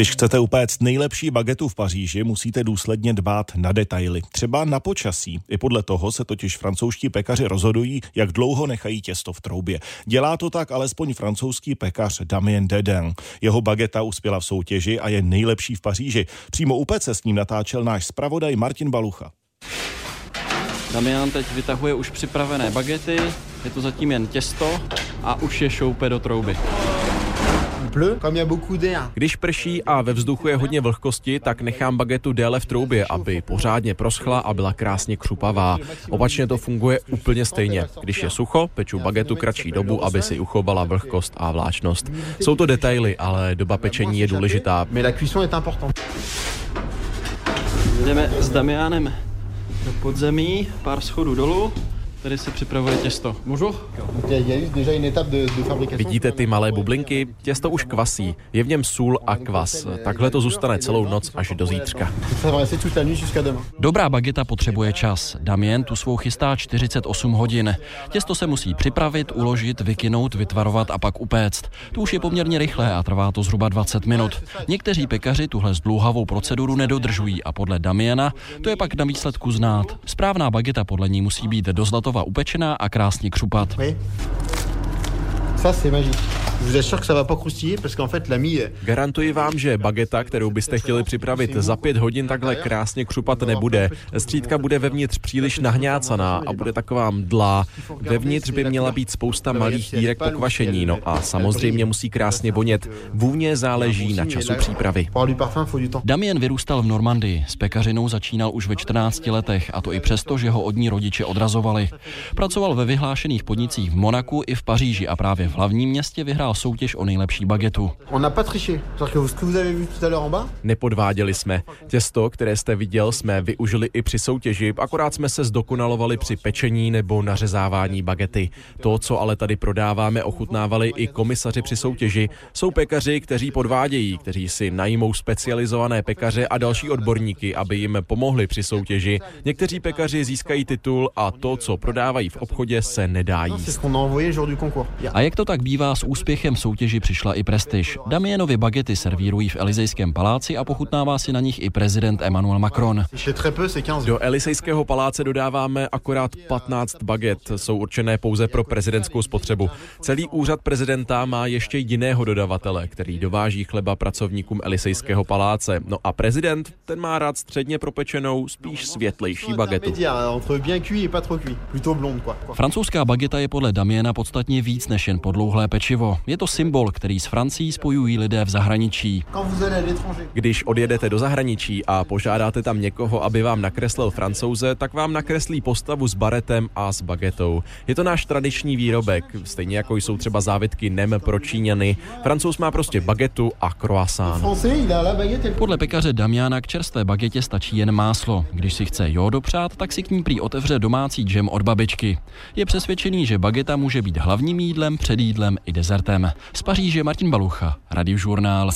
Když chcete upéct nejlepší bagetu v Paříži, musíte důsledně dbát na detaily. Třeba na počasí. I podle toho se totiž francouzští pekaři rozhodují, jak dlouho nechají těsto v troubě. Dělá to tak alespoň francouzský pekař Damien Dedin. Jeho bageta uspěla v soutěži a je nejlepší v Paříži. Přímo u pece s ním natáčel náš zpravodaj Martin Balucha. Damian teď vytahuje už připravené bagety, je to zatím jen těsto a už je šoupe do trouby. Když prší a ve vzduchu je hodně vlhkosti, tak nechám bagetu déle v troubě, aby pořádně proschla a byla krásně křupavá. Opačně to funguje úplně stejně. Když je sucho, peču bagetu kratší dobu, aby si uchovala vlhkost a vláčnost. Jsou to detaily, ale doba pečení je důležitá. Jdeme s Damianem do podzemí, pár schodů dolů. Tady se připravuje těsto. Můžu? Vidíte ty malé bublinky? Těsto už kvasí. Je v něm sůl a kvas. Takhle to zůstane celou noc až do zítřka. Dobrá bageta potřebuje čas. Damien tu svou chystá 48 hodin. Těsto se musí připravit, uložit, vykynout, vytvarovat a pak upéct. To už je poměrně rychlé a trvá to zhruba 20 minut. Někteří pekaři tuhle zdlouhavou proceduru nedodržují a podle Damiena to je pak na výsledku znát. Správná bageta podle ní musí být do zlato hotová upečená a krásně křupat. Ça, c'est magique. Je vous assure que ça va pas croustiller parce qu'en fait l'ami Garantuji vám, že bageta, kterou byste chtěli připravit za pět hodin takhle krásně křupat nebude. Střídka bude vevnitř příliš nahňácaná a bude taková mdlá. Vevnitř by měla být spousta malých dírek po kvašení, no a samozřejmě musí krásně vonět. Vůně záleží na času přípravy. Damien vyrůstal v Normandii. S pekařinou začínal už ve 14 letech a to i přesto, že ho od ní rodiče odrazovali. Pracoval ve vyhlášených podnicích v Monaku i v Paříži a právě v hlavním městě vyhrál soutěž o nejlepší bagetu. Nepodváděli jsme. Těsto, které jste viděl, jsme využili i při soutěži, akorát jsme se zdokonalovali při pečení nebo nařezávání bagety. To, co ale tady prodáváme, ochutnávali i komisaři při soutěži. Jsou pekaři, kteří podvádějí, kteří si najmou specializované pekaře a další odborníky, aby jim pomohli při soutěži. Někteří pekaři získají titul a to, co prodávají v obchodě, se nedá jíst. A jak to tak bývá, s úspěchem soutěži přišla i prestiž. Damienovi bagety servírují v Elizejském paláci a pochutnává si na nich i prezident Emmanuel Macron. Do Elizejského paláce dodáváme akorát 15 baget, jsou určené pouze pro prezidentskou spotřebu. Celý úřad prezidenta má ještě jiného dodavatele, který dováží chleba pracovníkům Elizejského paláce. No a prezident, ten má rád středně propečenou, spíš světlejší bagetu. Francouzská bageta je podle Damiena podstatně víc než jen podlouhlé pečivo. Je to symbol, který s Francií spojují lidé v zahraničí. Když odjedete do zahraničí a požádáte tam někoho, aby vám nakreslil francouze, tak vám nakreslí postavu s baretem a s bagetou. Je to náš tradiční výrobek, stejně jako jsou třeba závitky Nem pro Číňany. Francouz má prostě bagetu a croissant. Podle pekaře Damiana k čerstvé bagetě stačí jen máslo. Když si chce jo dopřát, tak si k ní prý otevře domácí džem od babičky. Je přesvědčený, že bageta může být hlavním jídlem, předjídlem i dezertem. Z Paříže Martin Balucha, Radiožurnál.